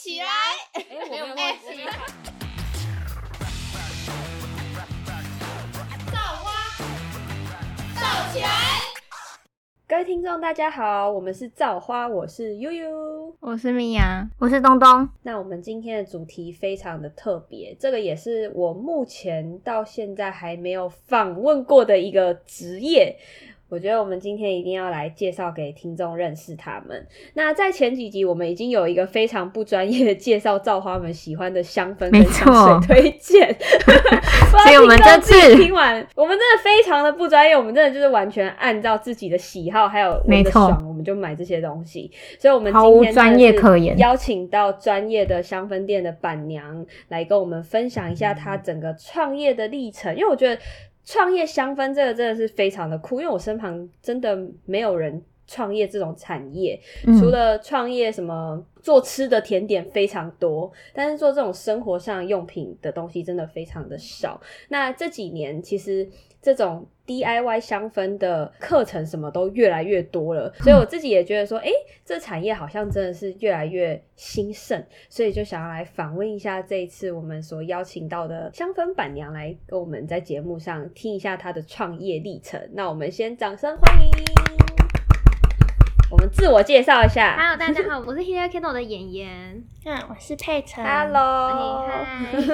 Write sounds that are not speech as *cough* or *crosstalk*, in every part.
起来！哎，我没有忘记。造花，造起来！各位听众，大家好，我们是造花，我是悠悠，我是米娅，我是东东。那我们今天的主题非常的特别，这个也是我目前到现在还没有访问过的一个职业。我觉得我们今天一定要来介绍给听众认识他们。那在前几集，我们已经有一个非常不专业的介绍造花们喜欢的香氛跟香水推荐，*laughs* 所以我们这次听完，我们真的非常的不专业，我们真的就是完全按照自己的喜好还有我们的爽，我们就买这些东西。所以，我们今天专业可言，邀请到专业的香氛店的板娘来跟我们分享一下她整个创业的历程，因为我觉得。创业香氛这个真的是非常的酷，因为我身旁真的没有人创业这种产业，除了创业什么做吃的甜点非常多，但是做这种生活上用品的东西真的非常的少。那这几年其实。这种 DIY 香氛的课程什么都越来越多了，所以我自己也觉得说，哎，这产业好像真的是越来越兴盛，所以就想要来访问一下这一次我们所邀请到的香氛板娘来跟我们在节目上听一下她的创业历程。那我们先掌声欢迎，我们自我介绍一下。Hello，大家好，我是 Hello Candle 的演员。*laughs* 嗯，我是佩晨。Hello，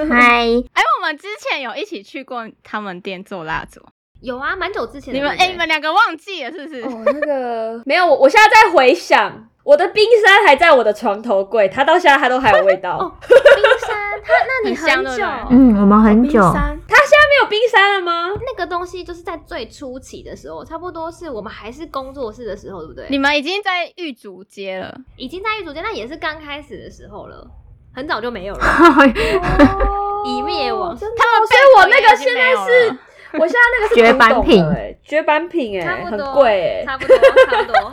嗨。哎，我们之前有一起去过他们店做蜡烛。有啊，蛮久之前的。你们哎，你们两个忘记了是不是？哦，那个 *laughs* 没有，我我现在在回想，我的冰山还在我的床头柜，它到现在它都还有味道。哦，冰山，它那你很久，*laughs* 嗯，我们很久。它现在没有冰山了吗？那个东西就是在最初期的时候，差不多是我们还是工作室的时候，对不对？你们已经在玉竹街了，已经在玉竹街，那也是刚开始的时候了，很早就没有了，已灭亡。他们，所以我那个现在是。*laughs* 我现在那个是绝版品哎，绝版品哎，很贵哎，差不多差不多。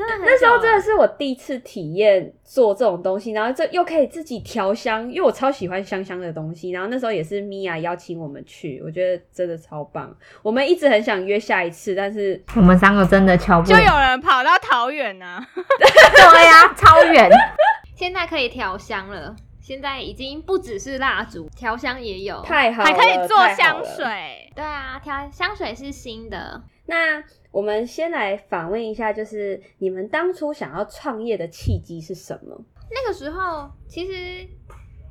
哎，那你真的很那时候真的是我第一次体验做这种东西，然后这又可以自己调香，因为我超喜欢香香的东西。然后那时候也是米娅邀请我们去，我觉得真的超棒。我们一直很想约下一次，但是我们三个真的敲不。就有人跑到桃园呢 *laughs* *laughs* 对呀，超远。*laughs* 现在可以调香了。现在已经不只是蜡烛，调香也有，太好了，还可以做香水。对啊，调香水是新的。那我们先来访问一下，就是你们当初想要创业的契机是什么？那个时候其实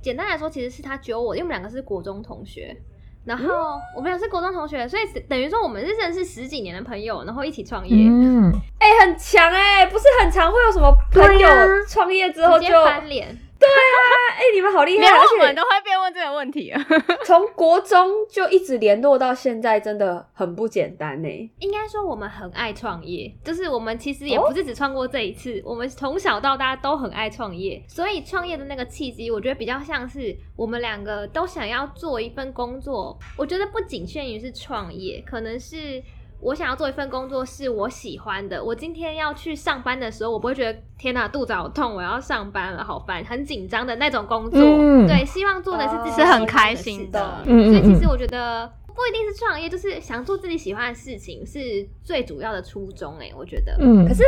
简单来说，其实是他揪我，因为我们两个是国中同学，然后我们俩是国中同学，所以等于说我们是认识十几年的朋友，然后一起创业。嗯，哎，很强哎，不是很常会有什么朋友创业之后就翻脸。对啊，哎，你们好厉害！而且我们都会被问这个问题啊。*laughs* 从国中就一直联络到现在，真的很不简单呢。应该说我们很爱创业，就是我们其实也不是只创过这一次，我们从小到大都很爱创业。所以创业的那个契机，我觉得比较像是我们两个都想要做一份工作。我觉得不仅限于是创业，可能是。我想要做一份工作是我喜欢的。我今天要去上班的时候，我不会觉得天哪，肚子好痛，我要上班了，好烦，很紧张的那种工作。对，希望做的是自己很开心的。嗯所以其实我觉得不一定是创业，就是想做自己喜欢的事情是最主要的初衷。哎，我觉得。嗯。可是，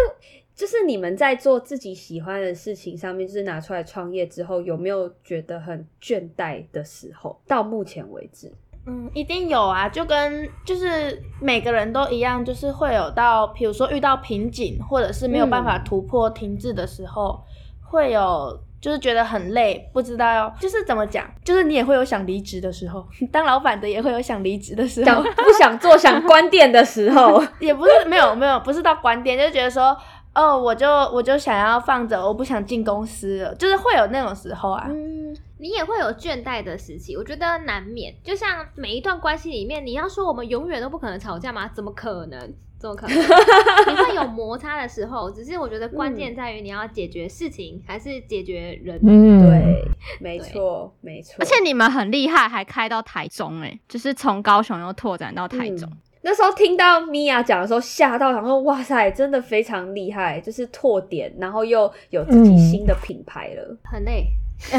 就是你们在做自己喜欢的事情上面，就是拿出来创业之后，有没有觉得很倦怠的时候？到目前为止。嗯，一定有啊，就跟就是每个人都一样，就是会有到，比如说遇到瓶颈，或者是没有办法突破停滞的时候，会有就是觉得很累，不知道要就是怎么讲，就是你也会有想离职的时候，*laughs* 当老板的也会有想离职的时候，不想做想关店的时候，*laughs* 也不是没有没有，不是到关店，就觉得说。哦，我就我就想要放着，我不想进公司了，就是会有那种时候啊。嗯，你也会有倦怠的时期，我觉得难免。就像每一段关系里面，你要说我们永远都不可能吵架吗？怎么可能？怎么可能？你会有摩擦的时候，只是我觉得关键在于你要解决事情，还是解决人？嗯，对，没错，没错。而且你们很厉害，还开到台中，哎，就是从高雄又拓展到台中。那时候听到米娅讲的时候，吓到，然后哇塞，真的非常厉害，就是拓点，然后又有自己新的品牌了，很累。*laughs* 那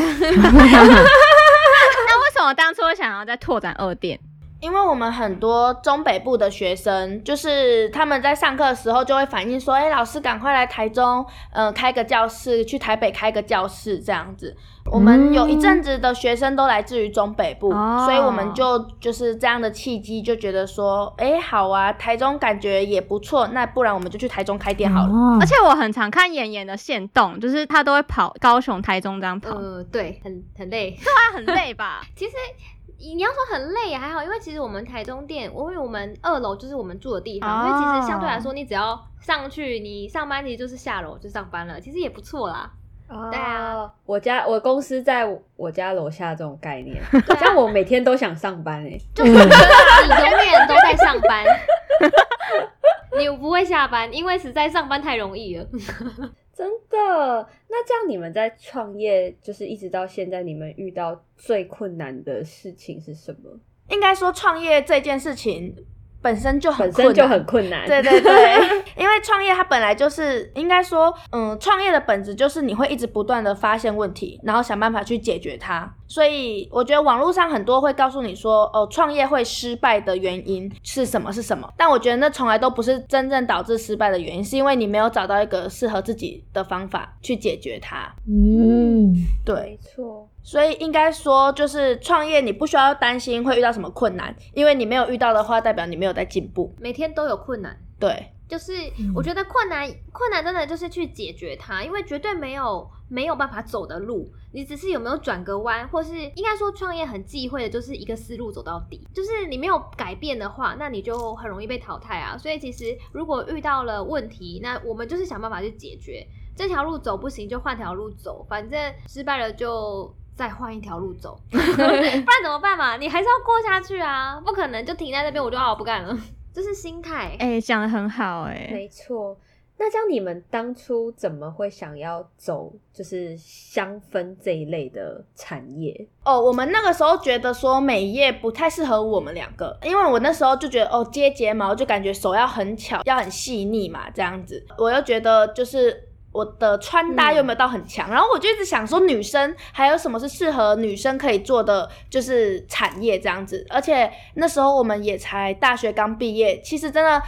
为什么当初想要再拓展二店？因为我们很多中北部的学生，就是他们在上课的时候就会反映说，哎、老师赶快来台中，呃，开个教室，去台北开个教室这样子。我们有一阵子的学生都来自于中北部，哦所以我们就就是这样的契机，就觉得说，哎、好啊，台中感觉也不错，那不然我们就去台中开店好了。哦而且我很常看妍妍的线动，就是她都会跑高雄、台中这样跑，呃，对，很很累。*laughs* 她很累吧？*laughs* 其实你要说很累也还好，因为其实我们台中店，因为我们二楼就是我们住的地方，哦所以其实相对来说，你只要上去，你上班其实就是下楼就上班了，其实也不错啦。对啊哦，我家我公司在我家楼下这种概念，对啊这样我每天都想上班哎。就是你永远都在上班，*laughs* 你不会下班，因为实在上班太容易了。真的？那这样你们在创业，就是一直到现在，你们遇到最困难的事情是什么？应该说，创业这件事情本身就很本身就很困难。对对对，*laughs* 因为创业它本来就是应该说，嗯，创业的本质就是你会一直不断的发现问题，然后想办法去解决它。所以我觉得网络上很多会告诉你说，哦，创业会失败的原因是什么是什么，但我觉得那从来都不是真正导致失败的原因，是因为你没有找到一个适合自己的方法去解决它。嗯，对没，错。所以应该说，就是创业你不需要担心会遇到什么困难，因为你没有遇到的话，代表你没有在进步。每天都有困难，对，就是我觉得困难，困难真的就是去解决它，因为绝对没有没有办法走的路，你只是有没有转个弯，或是应该说创业很忌讳的就是一个思路走到底，就是你没有改变的话，那你就很容易被淘汰啊。所以其实如果遇到了问题，那我们就是想办法去解决，这条路走不行就换条路走，反正失败了就。再换一条路走，*laughs* 不然怎么办嘛？你还是要过下去啊，不可能就停在那边，我就好不干了。*laughs* 这是心态。哎、讲的很好哎、没错。那像你们当初怎么会想要走就是香氛这一类的产业？哦，我们那个时候觉得说美业不太适合我们两个，因为我那时候就觉得哦，接睫毛就感觉手要很巧，要很细腻嘛，这样子。我又觉得就是我的穿搭又没有到很强，然后我就一直想说，女生还有什么是适合女生可以做的，就是产业这样子。而且那时候我们也才大学刚毕业，其实真的。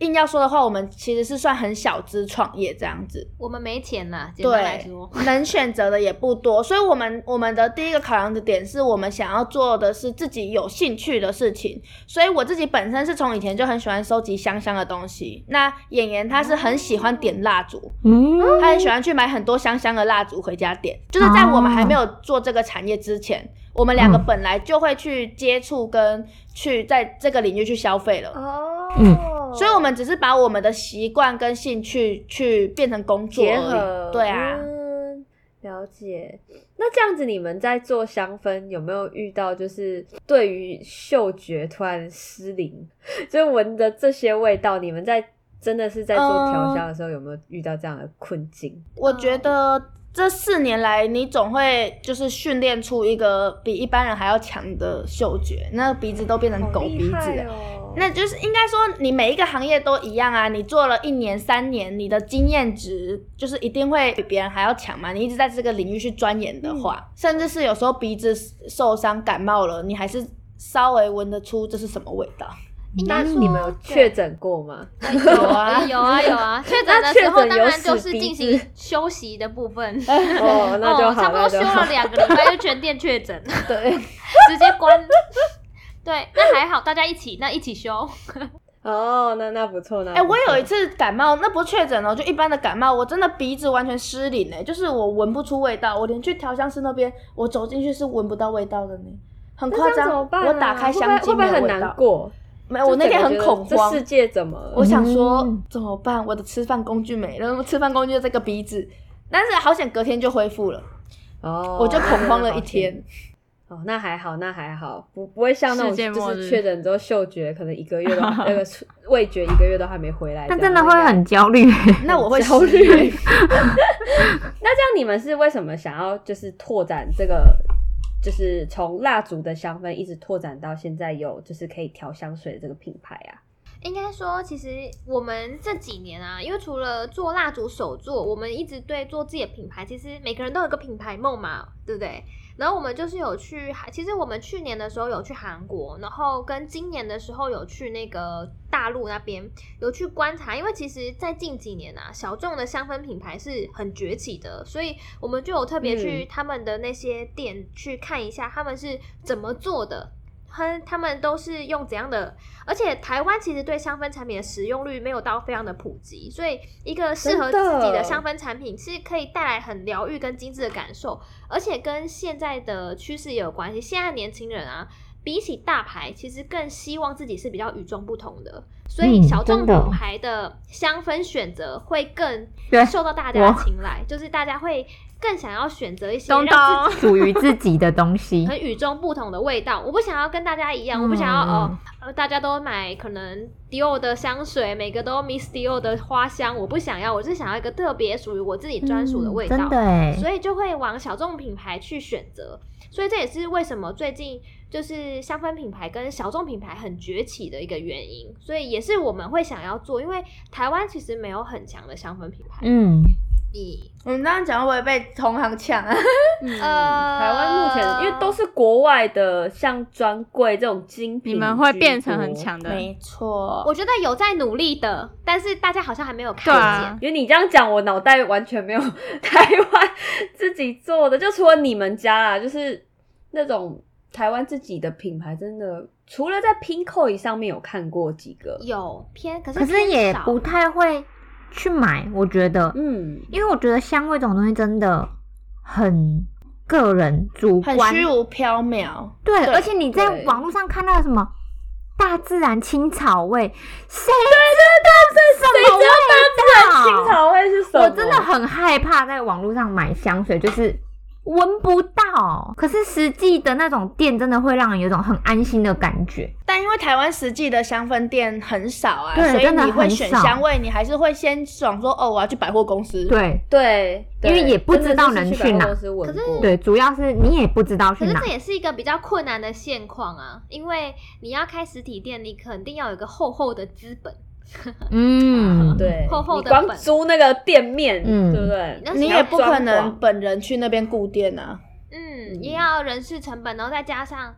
硬要说的话，我们其实是算很小资创业这样子，我们没钱呐，简单来对说，，*laughs* 能选择的也不多，所以我们我们的第一个考量的点是我们想要做的是自己有兴趣的事情，所以我自己本身是从以前就很喜欢收集香香的东西。那演员他是很喜欢点蜡烛，嗯，他很喜欢去买很多香香的蜡烛回家点。就是在我们还没有做这个产业之前，我们两个嗯本来就会去接触跟去在这个领域去消费了。哦嗯所以，我们只是把我们的习惯跟兴趣去变成工作结合。对啊，嗯，了解。那这样子，你们在做香氛有没有遇到就是对于嗅觉突然失灵，就闻的这些味道，你们在真的是在做调香的时候，有没有遇到这样的困境？我觉得这四年来，你总会就是训练出一个比一般人还要强的嗅觉，那个鼻子都变成狗鼻子了。哦那就是应该说，你每一个行业都一样啊。你做了一年、三年，你的经验值就是一定会比别人还要强嘛。你一直在这个领域去钻研的话，甚至是有时候鼻子受伤、感冒了，你还是稍微闻得出这是什么味道。那你们有确诊过吗？有啊，有啊有啊，确诊的时候当然就是进行休息的部分。*laughs* 哦，那就好，差不多休了。两个礼拜就全店确诊，*laughs* 对，*laughs* 直接关。对，那还好，大家一起，那一起修。*laughs* 哦，那那不错，呢哎、我有一次感冒，那不是确诊哦，就一般的感冒，我真的鼻子完全失灵哎，就是我闻不出味道，我连去调香师那边，我走进去是闻不到味道的呢，很夸张。怎么办啊？我打开香精会不会会不会很难过？没有，我那天很恐慌这世。界怎么了？我想说嗯怎么办？我的吃饭工具没了，吃饭工具就这个鼻子，但是好险隔天就恢复了，哦，我就恐慌了 *laughs* 一天。哦，那还好，那还好，不不会像那种就是确诊之后嗅觉可能一个月都 *laughs* 那个味觉一个月都还没回来那真的会很焦虑。*laughs* 那我会 *laughs* 焦失虑。那这样你们是为什么想要就是拓展这个，就是从蜡烛的香氛一直拓展到现在有就是可以调香水的这个品牌啊？应该说，其实我们这几年啊，因为除了做蜡烛手作，我们一直对做自己的品牌，其实每个人都有个品牌梦嘛，对不对？然后我们就是有去，其实我们去年的时候有去韩国，然后跟今年的时候有去那个大陆那边有去观察，因为其实，在近几年啊，小众的香氛品牌是很崛起的，所以我们就有特别去嗯他们的那些店去看一下，他们是怎么做的。他他们都是用怎样的？而且台湾其实对香氛产品的使用率没有到非常的普及，所以一个适合自己的香氛产品是可以带来很疗愈跟精致的感受，而且跟现在的趋势也有关系。现在年轻人啊，比起大牌，其实更希望自己是比较与众不同的，所以嗯小众品牌的香氛选择会更受到大家的青睐，就是大家会更想要选择一些咚让自己属于自己的东西。*laughs* 很与众不同的味道。我不想要跟大家一样，我不想要嗯哦，呃，大家都买可能迪奥的香水，每个都 Miss Dior 的花香，我不想要，我是想要一个特别属于我自己专属的味道。嗯真的哎，所以就会往小众品牌去选择。所以这也是为什么最近就是香氛品牌跟小众品牌很崛起的一个原因。所以也是我们会想要做，因为台湾其实没有很强的香氛品牌。嗯，你我们这样讲会不会被同行抢啊？呃，台湾目前因为都是国外的，像专柜这种精品，你们会变成很。强的。没错，我觉得有在努力的，但是大家好像还没有看见。因为你这样讲，我脑袋完全没有台湾自己做的，就除了你们家啦，就是那种台湾自己的品牌，真的除了在 Pinkoi 上面有看过几个，有偏，可是可是也不太会去买，我觉得，嗯，因为我觉得香味这种东西真的很个人主很观，虚无缥缈。对，而且你在网络上看到什么大自然青草味，谁知道是什么味道？青草味是什么？我真的很害怕在网络上买香水，就是闻不到。可是实际的那种店，真的会让人有一种很安心的感觉。但因为台湾实际的香氛店很少啊，所以你会选香味，你还是会先想说，哦，我要去百货公司。，对对，因为也不知道能去哪可是对，主要是你也不知道去哪可是这。也是一个比较困难的现况啊，因为你要开实体店，你肯定要有一个厚厚的资本，*laughs* 嗯，对，厚厚你光的本租那个店面，嗯对不对？那你也不可能本人去那边顾店啊。嗯，也要人事成本，然后再加上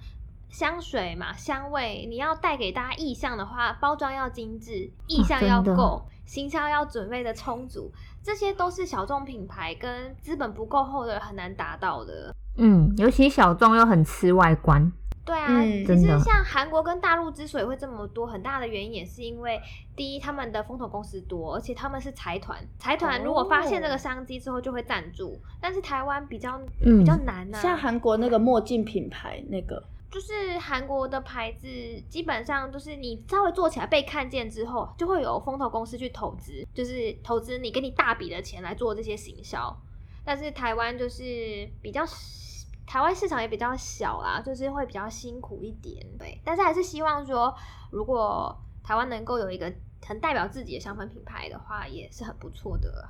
香水嘛，香味，你要带给大家意象的话，包装要精致，意象要真的够，行销要准备的充足，这些都是小众品牌跟资本不够厚的人很难达到的。嗯，尤其小众又很吃外观。对啊，嗯其实像韩国跟大陆之所以会这么多，很大的原因也是因为第一，他们的风投公司多，而且他们是财团，财团如果发现这个商机之后就会赞助，但是台湾比较嗯比较难呐、像韩国那个墨镜品牌，那个。就是韩国的牌子，基本上都是你稍微做起来被看见之后，就会有风投公司去投资，就是投资你给你大笔的钱来做这些行销。但是台湾就是比较，台湾市场也比较小啦，就是会比较辛苦一点。对，但是还是希望说，如果台湾能够有一个很代表自己的香氛品牌的话，也是很不错的。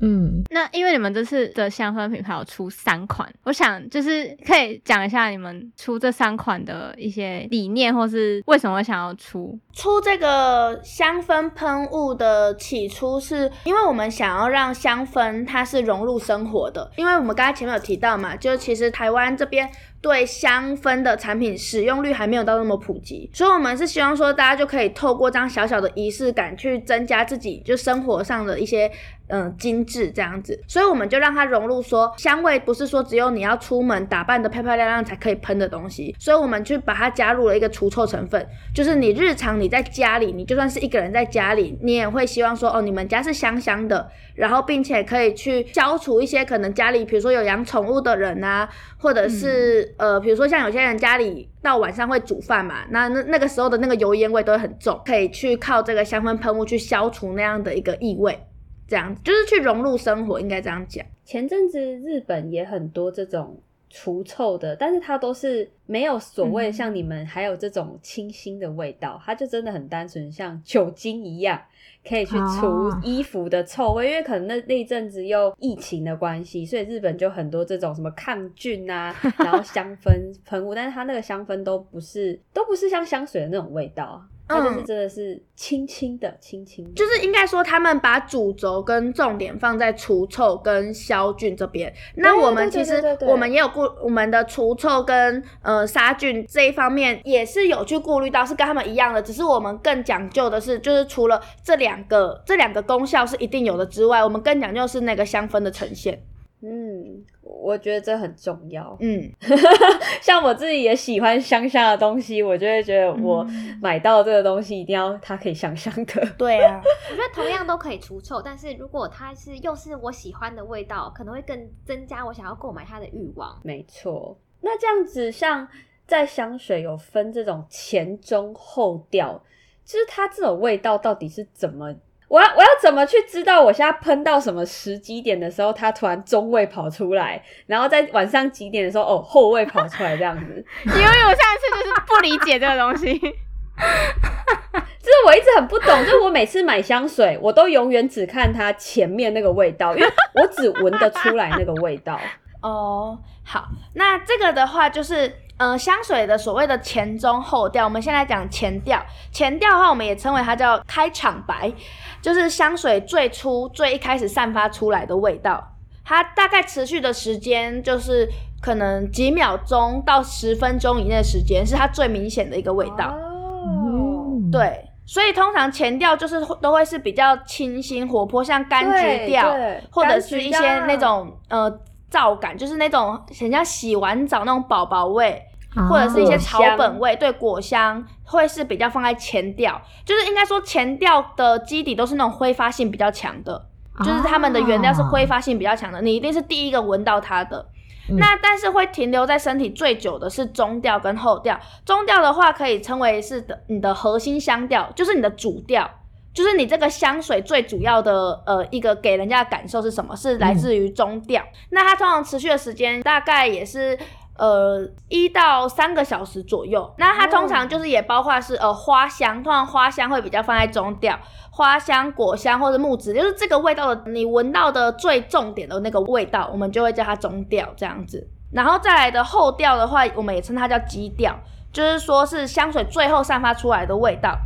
嗯，那因为你们这次的香氛品牌有出三款，我想就是可以讲一下你们出这三款的一些理念，或是为什么想要出。出这个香氛喷雾的起初是因为我们想要让香氛它是融入生活的，因为我们刚才前面有提到嘛，就其实台湾这边对香氛的产品使用率还没有到那么普及，所以我们是希望说大家就可以透过这样小小的仪式感去增加自己就生活上的一些嗯精致这样子，所以我们就让它融入说香味不是说只有你要出门打扮的漂漂亮亮才可以喷的东西，所以我们去把它加入了一个除臭成分，就是你日常你在家里，你就算是一个人在家里，你也会希望说哦，你们家是香香的，然后并且可以去消除一些可能家里比如说有养宠物的人啊，或者是、呃比如说像有些人家里到晚上会煮饭嘛，那那那个时候的那个油烟味都会很重，可以去靠这个香氛喷雾去消除那样的一个异味。这样就是去融入生活，应该这样讲。前阵子日本也很多这种除臭的，但是它都是没有所谓嗯像你们还有这种清新的味道，它就真的很单纯，像酒精一样可以去除哦衣服的臭味。因为可能那那一阵子又疫情的关系，所以日本就很多这种什么抗菌啊，*laughs* 然后香氛喷雾，但是它那个香氛都不是都不是像香水的那种味道啊。它就是嗯真的是轻轻的、轻轻的，就是应该说，他们把主轴跟重点放在除臭跟消菌这边。那我们其实我们也有顾我们的除臭跟呃杀菌这一方面也是有去顾虑到，是跟他们一样的，只是我们更讲究的是，就是除了这两个这两个功效是一定有的之外，我们更讲究是那个香氛的呈现。嗯，我觉得这很重要。嗯，*laughs* 像我自己也喜欢香香的东西，我就会觉得我买到这个东西一定要它可以香香的。对啊，*laughs* 我觉得同样都可以除臭，但是如果它是又是我喜欢的味道，可能会更增加我想要购买它的欲望。没错，那这样子像在香水有分这种前中后调，就是它这种味道到底是怎么？我要我要怎么去知道我现在喷到什么时机点的时候，它突然中位跑出来，然后在晚上几点的时候，哦后位跑出来这样子，*laughs* 因为我上次就是不理解这个东西，这是我一直很不懂，就是我每次买香水，我都永远只看它前面那个味道，因为我只闻得出来那个味道。*laughs* 哦，好，那这个的话就是，呃，香水的所谓的前中后调，我们先来讲前调。前调的话，我们也称为它叫开场白，就是香水最初最一开始散发出来的味道，它大概持续的时间就是可能几秒钟到十分钟以内的时间，是它最明显的一个味道。哦，对。所以通常前调就是会都会是比较清新活泼，像柑橘调，或者是一些那种呃皂感，就是那种很像洗完澡那种宝宝味，哦。或者是一些草本味，对果香会是比较放在前调，就是应该说前调的基底都是那种挥发性比较强的，就是它们的原料是挥发性比较强的，你一定是第一个闻到它的。嗯。那但是会停留在身体最久的是中调跟后调。中调的话可以称为是的你的核心香调，就是你的主调，就是你这个香水最主要的呃一个给人家的感受是什么？是来自于中调。那它通常持续的时间大概也是。呃，一到三个小时左右。那它通常就是也包括是呃花香，通常花香会比较放在中调，花香、果香或者木质，就是这个味道的你闻到的最重点的那个味道，我们就会叫它中调这样子。然后再来的后调的话，我们也称它叫基调，就是说是香水最后散发出来的味道。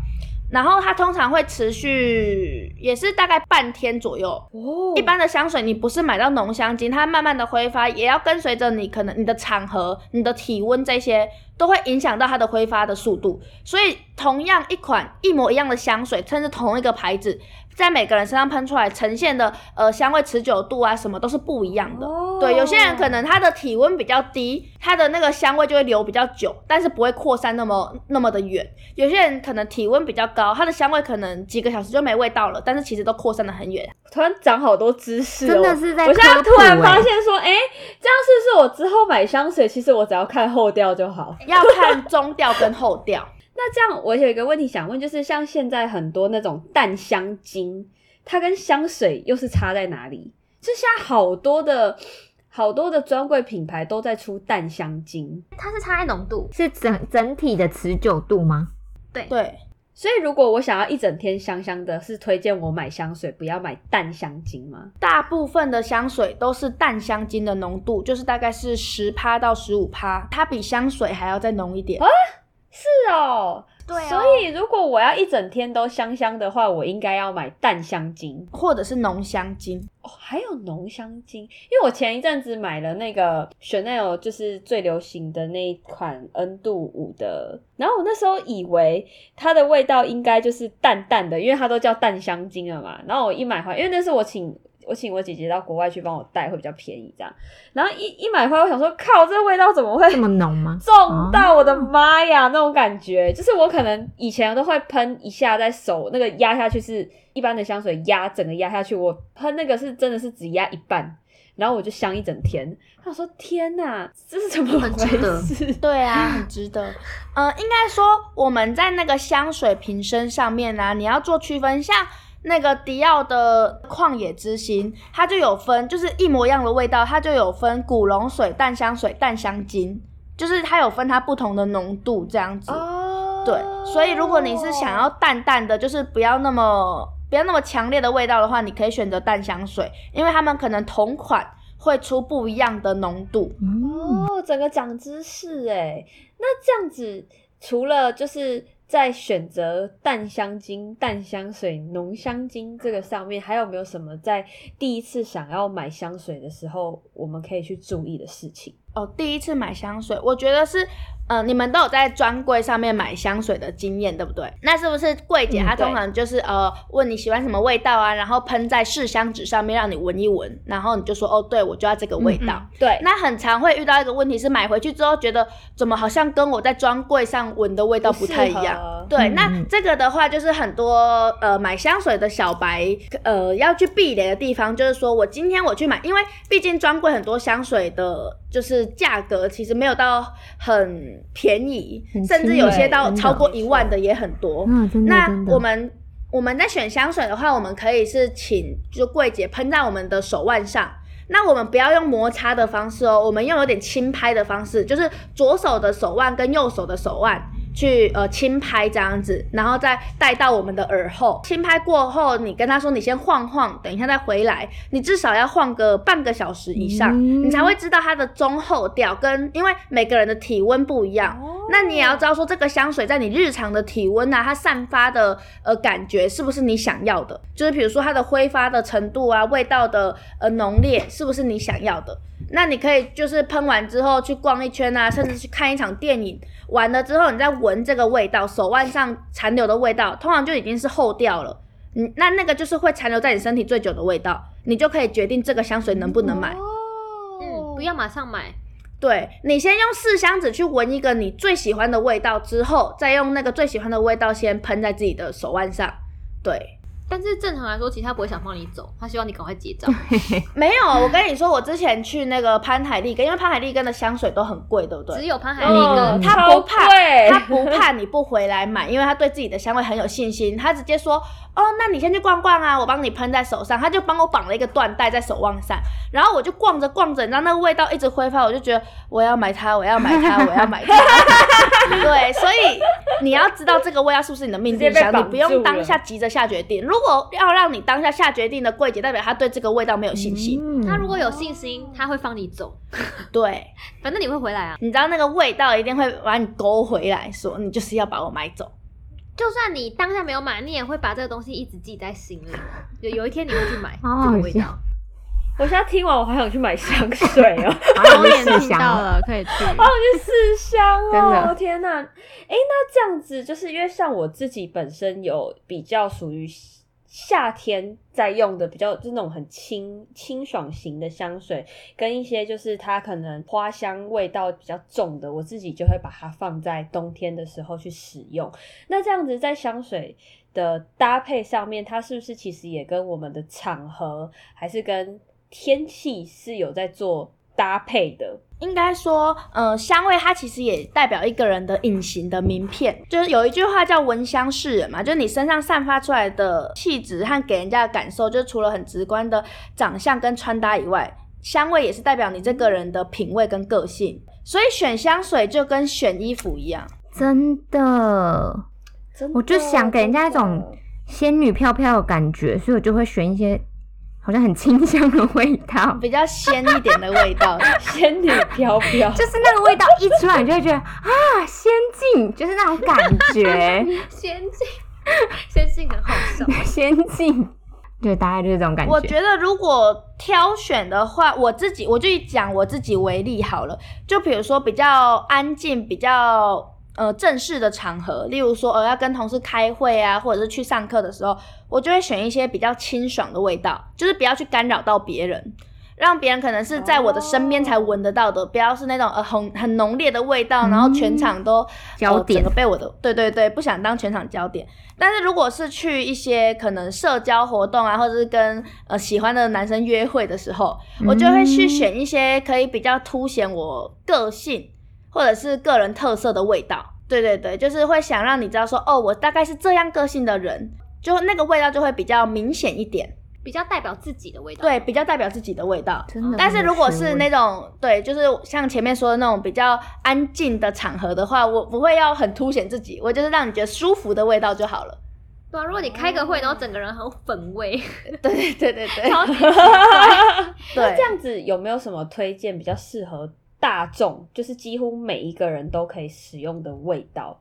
然后它通常会持续，也是大概半天左右。哦一般的香水，你不是买到浓香精，它慢慢的挥发，也要跟随着你可能你的场合、你的体温这些，都会影响到它的挥发的速度。所以，同样一款一模一样的香水，甚至同一个牌子，在每个人身上喷出来呈现的呃香味持久度啊什么都是不一样的。哦对，有些人可能他的体温比较低，他的那个香味就会留比较久，但是不会扩散那么那么的远。有些人可能体温比较高，他的香味可能几个小时就没味道了，但是其实都扩散的很远。突然长好多知识、哦，真的是在我现在突然欸发现说，哎、这样是不是我之后买香水，其实我只要看后调就好？要看中调跟后调。那这样，我有一个问题想问，就是像现在很多那种淡香精，它跟香水又是差在哪里？就现在好多的好多的专柜品牌都在出淡香精，它是差在浓度，是整整体的持久度吗？对对，所以如果我想要一整天香香的，是推荐我买香水，不要买淡香精吗？大部分的香水都是淡香精的浓度，就是大概是十趴到十五趴，它比香水还要再浓一点。是哦，对啊所以如果我要一整天都香香的话，我应该要买淡香精或者是浓香精，哦，还有浓香精。因为我前一阵子买了那个 Chanel，就是最流行的那一款 N 度五的，然后我那时候以为它的味道应该就是淡淡的，因为它都叫淡香精了嘛。然后我一买回来，因为那是我请。我请我姐姐到国外去帮我带，会比较便宜这样。然后一一买回来，我想说，靠，这味道怎么会这么浓吗？*laughs* 重到我的妈呀，那种感觉，就是我可能以前都会喷一下，在手那个压下去是一般的香水压整个压下去，我喷那个是真的是只压一半，然后我就香一整天。他说：“天哪，这是怎么回事？” *laughs* 对啊，很值得。呃，应该说我们在那个香水瓶身上面呢、你要做区分，像。那个迪奥的旷野之心，它就有分，就是一模一样的味道，它就有分古龙水、淡香水、淡香精，就是它有分它不同的浓度这样子。哦对，所以如果你是想要淡淡的，就是不要那么不要那么强烈的味道的话，你可以选择淡香水，因为他们可能同款会出不一样的浓度。嗯，哦，整个长知识哎。那这样子，除了就是在选择淡香精、淡香水、浓香精这个上面，还有没有什么在第一次想要买香水的时候，我们可以去注意的事情？哦，第一次买香水，我觉得是，呃，你们都有在专柜上面买香水的经验，对不对？那是不是柜姐嗯她通常就是、呃问你喜欢什么味道啊，然后喷在试香纸上面让你闻一闻，然后你就说哦，对我就要这个味道。对，那很常会遇到一个问题是买回去之后觉得怎么好像跟我在专柜上闻的味道不太一样。对，那这个的话就是很多呃买香水的小白呃要去避雷的地方，就是说我今天我去买，因为毕竟专柜很多香水的，就是价格其实没有到很便宜，甚至有些到超过一万的也很多。嗯，那。我们我们在选香水的话，我们可以是请就柜姐喷在我们的手腕上。那我们不要用摩擦的方式哦，我们用有点轻拍的方式，就是左手的手腕跟右手的手腕去呃轻拍这样子，然后再带到我们的耳后。轻拍过后，你跟他说你先晃晃，等一下再回来，你至少要晃个半个小时以上，嗯你才会知道它的中后调跟因为每个人的体温不一样，那你也要知道说这个香水在你日常的体温啊，它散发的呃感觉是不是你想要的？就是比如说它的挥发的程度啊，味道的呃浓烈是不是你想要的？那你可以就是喷完之后去逛一圈啊，甚至去看一场电影，完了之后你再闻这个味道，手腕上残留的味道，通常就已经是后调了。嗯，那那个就是会残留在你身体最久的味道，你就可以决定这个香水能不能买。嗯，不要马上买，对你先用试香纸去闻一个你最喜欢的味道，之后再用那个最喜欢的味道先喷在自己的手腕上。对，但是正常来说，其实他不会想放你走，他希望你赶快结账。没有，我跟你说，我之前去那个潘海利根，因为潘海利根的香水都很贵，对不对？只有潘海利哦根，他不怕他不怕你不回来买，因为他对自己的香味很有信心。他直接说：“哦，那你先去逛逛啊，我帮你喷在手上。”他就帮我绑了一个缎带在手腕上，然后我就逛着逛着，你知道那个味道一直挥发，我就觉得我要买它，我要买它，我要买它。*laughs* 对，所以你要知道这个味道是不是你的命定香，你不用当下急着下决定。如果要让你当下下决定的柜姐，代表他对这个味道没有信心。嗯他如果有信心，他会放你走，对，反正你会回来啊。你知道那个味道一定会把你勾回来，说你就是要把我买走。就算你当下没有买，你也会把这个东西一直记在心里。有有一天你会去买好好笑这个味道。我现在听完，我好想去买香水哦，好像公演试香听到了，可以去。*laughs* 好想去试香哦！天哪！哎，那这样子，就是因为像我自己本身有比较属于夏天在用的，比较就是那种很清清爽型的香水，跟一些就是它可能花香味道比较重的，我自己就会把它放在冬天的时候去使用。那这样子在香水的搭配上面，它是不是其实也跟我们的场合还是跟天气是有在做搭配的？应该说，呃，香味它其实也代表一个人的隐形的名片。就是有一句话叫“闻香识人”嘛，就是你身上散发出来的气质和给人家的感受，就是除了很直观的长相跟穿搭以外，香味也是代表你这个人的品味跟个性。所以选香水就跟选衣服一样，真的，真的我就想给人家一种仙女飘飘的感觉，所以我就会选一些好像很清香的味道，*laughs* 比较鲜一点的味道。*laughs* 仙女飘飘，就是那个味道一出来，你就会觉得啊，仙境，就是那种感觉，*laughs* 仙境，仙境很好笑。仙境，就大概就是这种感觉。我觉得如果挑选的话，我自己我就以讲我自己为例好了。就比如说比较安静、比较呃正式的场合，例如说呃要跟同事开会啊，或者是去上课的时候，我就会选一些比较清爽的味道，就是不要去干扰到别人。让别人可能是在我的身边才闻得到的，不要是那种呃很很浓烈的味道，然后全场都焦点呃整个被我的对对对，不想当全场焦点。但是如果是去一些可能社交活动啊，或者是跟呃喜欢的男生约会的时候，我就会去选一些可以比较凸显我个性或者是个人特色的味道。对对对，就是会想让你知道说，哦，我大概是这样个性的人，就那个味道就会比较明显一点，比较代表自己的味道。对，比较代表自己的味道。真的，但是如果是那种对，就是像前面说的那种比较安静的场合的话，我不会要很凸显自己，我就是让你觉得舒服的味道就好了。对啊，如果你开个会，然后整个人很粉味，*laughs* 对对对对对超级。对，*laughs* 这样子有没有什么推荐比较适合大众，就是几乎每一个人都可以使用的味道？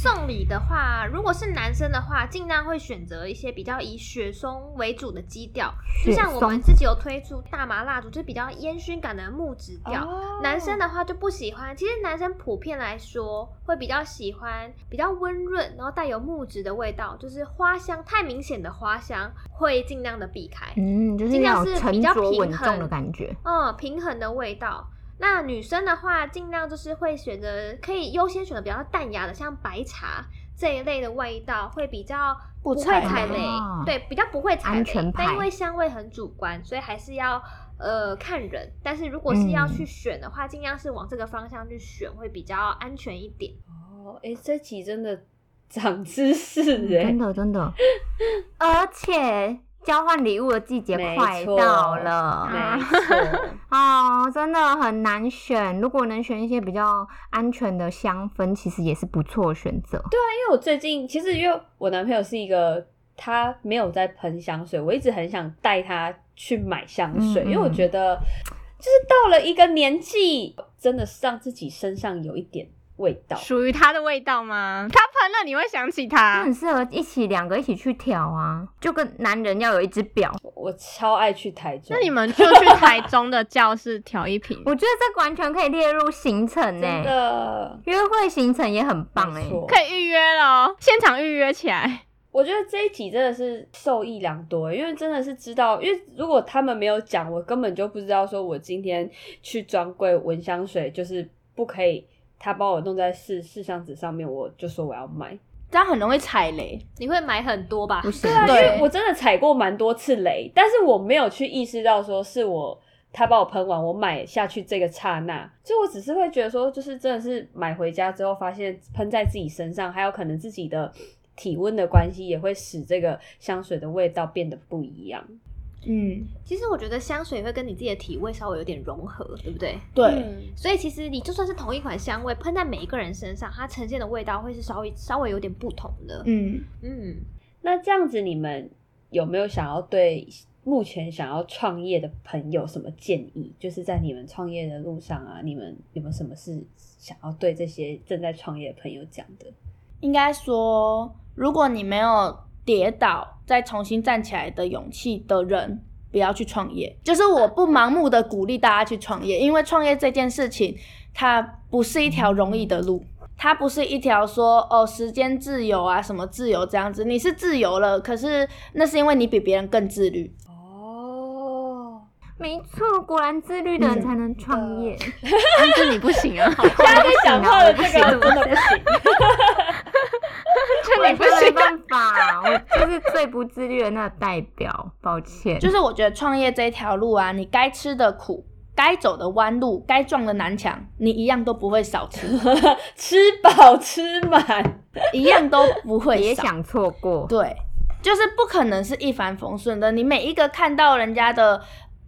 送礼的话，如果是男生的话，尽量会选择一些比较以雪松为主的基调，就像我们自己有推出大麻蜡烛，就是比较烟熏感的木质调。哦男生的话就不喜欢，其实男生普遍来说会比较喜欢比较温润，然后带有木质的味道，就是花香太明显的花香会尽量的避开。嗯，就是尽量是比较平衡的感觉。嗯，平衡的味道。那女生的话，尽量就是会选择可以优先选择比较淡雅的，像白茶这一类的味道，会比较不踩雷踩雷哦，对，比较不会踩雷安全。但因牌为香味很主观，所以还是要呃看人。但是如果是要嗯去选的话，尽量是往这个方向去选，会比较安全一点。哦，哎、这集真的长知识哎、真的真的，*laughs* 而且交换礼物的季节快到了没错。哦，真的很难选。如果能选一些比较安全的香氛，其实也是不错的选择。对啊因为我最近其实因为我男朋友是一个他没有在喷香水，我一直很想带他去买香水，嗯嗯因为我觉得就是到了一个年纪，真的是让自己身上有一点味道。属于它的味道吗？它喷了你会想起它它很，适合一起两个一起去挑啊，就跟男人要有一只表。我超爱去台中，那你们就去台中的教室调一瓶。我觉得这个完全可以列入行程呢、真的。约会行程也很棒哎、没错可以预约了，现场预约起来。我觉得这一集真的是受益良多，因为真的是知道，因为如果他们没有讲，我根本就不知道，说我今天去专柜闻香水就是不可以，他帮我弄在四四箱子上面，我就说我要买。这样很容易踩雷。你会买很多吧不？是，对啊，因为我真的踩过蛮多次雷，但是我没有去意识到说是我他把我喷完，我买下去这个刹那，就我只是会觉得说，就是真的是买回家之后发现喷在自己身上，还有可能自己的体温的关系，也会使这个香水的味道变得不一样。嗯，其实我觉得香水会跟你自己的体味稍微有点融合，对不对？对，嗯所以其实你就算是同一款香味，喷在每一个人身上，它呈现的味道会是稍微稍微有点不同的。嗯，嗯，那这样子，你们有没有想要对目前想要创业的朋友什么建议？就是在你们创业的路上啊，你们有没有什么是想要对这些正在创业的朋友讲的？应该说，如果你没有跌倒再重新站起来的勇气的人，不要去创业。就是我不盲目的鼓励大家去创业，因为创业这件事情，它不是一条容易的路。它不是一条说哦时间自由啊什么自由这样子，你是自由了，可是那是因为你比别人更自律。哦，没错，果然自律的人才能创业。*laughs* 但是你不行啊，现在被讲话的这个真的不行。*laughs* *laughs* 就你不我没行。办法，我就是最不自律的那个代表，抱歉。就是我觉得创业这条路啊，你该吃的苦，该走的弯路，该撞的南墙，你一样都不会少吃，*laughs* 吃饱吃满，一样都不会少。别想错过。对，就是不可能是一帆风顺的。你每一个看到人家的，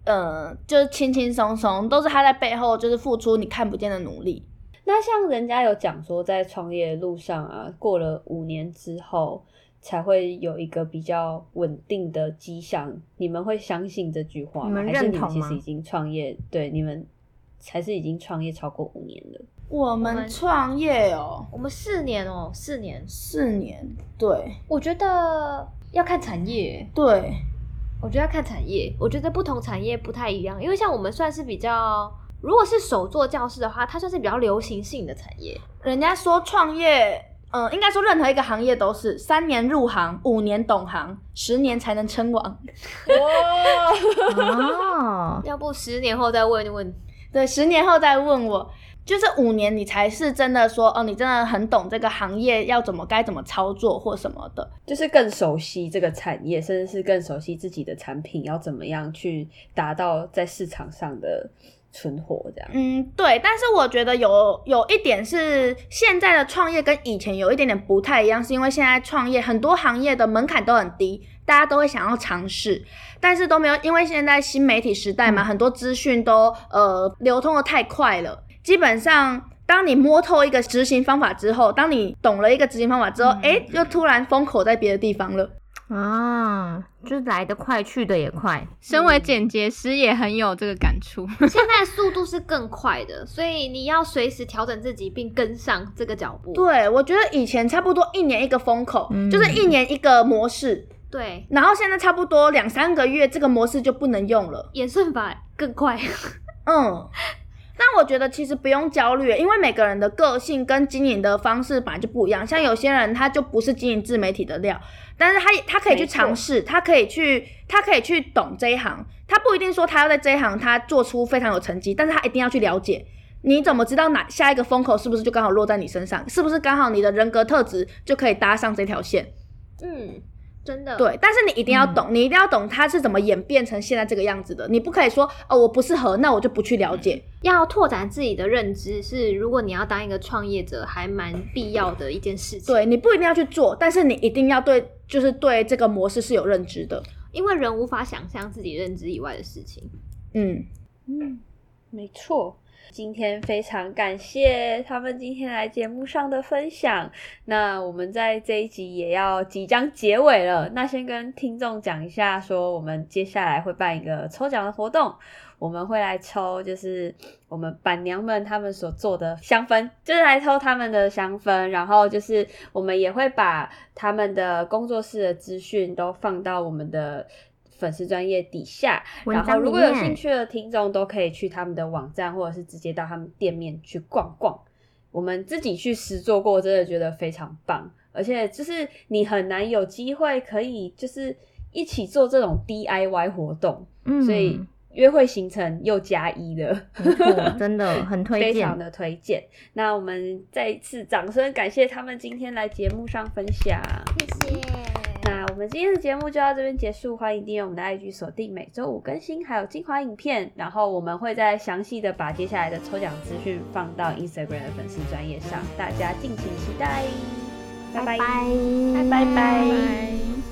呃，就是轻轻松松，都是他在背后就是付出你看不见的努力。那像人家有讲说，在创业路上啊，过了五年之后才会有一个比较稳定的迹象，你们会相信这句话吗？你们还是你们认同吗其实已经创业？对，你们才是已经创业超过五年了。我们们创业哦，我们四年哦，四年，四年，对我觉得要看产业。对，我觉得要看产业，我觉得不同产业不太一样，因为像我们算是比较，如果是手作教室的话，它算是比较流行性的产业。人家说创业。嗯，应该说任何一个行业都是三年入行，五年懂行，十年才能称王。哇，哦，*laughs* 要不十年后再问问，对，十年后再问我，就是五年你才是真的说哦，你真的很懂这个行业要怎么该怎么操作或什么的。就是更熟悉这个产业，甚至是更熟悉自己的产品要怎么样去达到在市场上的存活，这样。嗯，对，但是我觉得有有一点是现在的创业跟以前有一点点不太一样，是因为现在创业很多行业的门槛都很低，大家都会想要尝试，但是都没有，因为现在新媒体时代嘛，很多资讯都呃流通的太快了，基本上。当你摸透一个执行方法之后，当你懂了一个执行方法之后，哎、又突然风口在别的地方了。啊，就是来得快，去得也快。*laughs* 身为剪接师也很有这个感触。*laughs* 现在速度是更快的，所以你要随时调整自己，并跟上这个脚步。对，我觉得以前差不多一年一个风口，嗯就是一年一个模式，对，然后现在差不多两三个月，这个模式就不能用了。演算法更快。嗯，但我觉得其实不用焦虑，因为每个人的个性跟经营的方式本来就不一样。像有些人他就不是经营自媒体的料，但是他他可以去尝试，他可以去他可以去懂这一行，他不一定说他要在这一行他做出非常有成绩，但是他一定要去了解。你怎么知道哪下一个风口是不是就刚好落在你身上？是不是刚好你的人格特质就可以搭上这条线？嗯，真的。对，但是你一定要懂，你一定要懂它是怎么演变成现在这个样子的。你不可以说哦，我不适合，那我就不去了解。要拓展自己的认知是，如果你要当一个创业者，还蛮必要的一件事情。对你不一定要去做，但是你一定要对，就是对这个模式是有认知的。因为人无法想象自己认知以外的事情。嗯，嗯，没错。今天非常感谢他们今天来节目上的分享。那我们在这一集也要即将结尾了，那先跟听众讲一下，说我们接下来会办一个抽奖的活动，我们会来抽，就是我们板娘们他们所做的香氛，就是来抽他们的香氛，然后就是我们也会把他们的工作室的资讯都放到我们的。粉丝专业底下，然后如果有面兴趣的听众都可以去他们的网站，或者是直接到他们店面去逛逛。我们自己去实做过，真的觉得非常棒，而且就是你很难有机会可以就是一起做这种 DIY 活动，嗯所以约会行程又加一了。真的很推荐 *laughs* 非常。的推荐。那我们再一次掌声感谢他们今天来节目上分享。谢谢。那我们今天的节目就到这边结束，欢迎订阅我们的 IG，锁定每周五更新，还有精华影片。然后我们会再详细的把接下来的抽奖资讯放到 Instagram 的粉丝专业上，大家敬请期待。拜拜拜拜拜拜。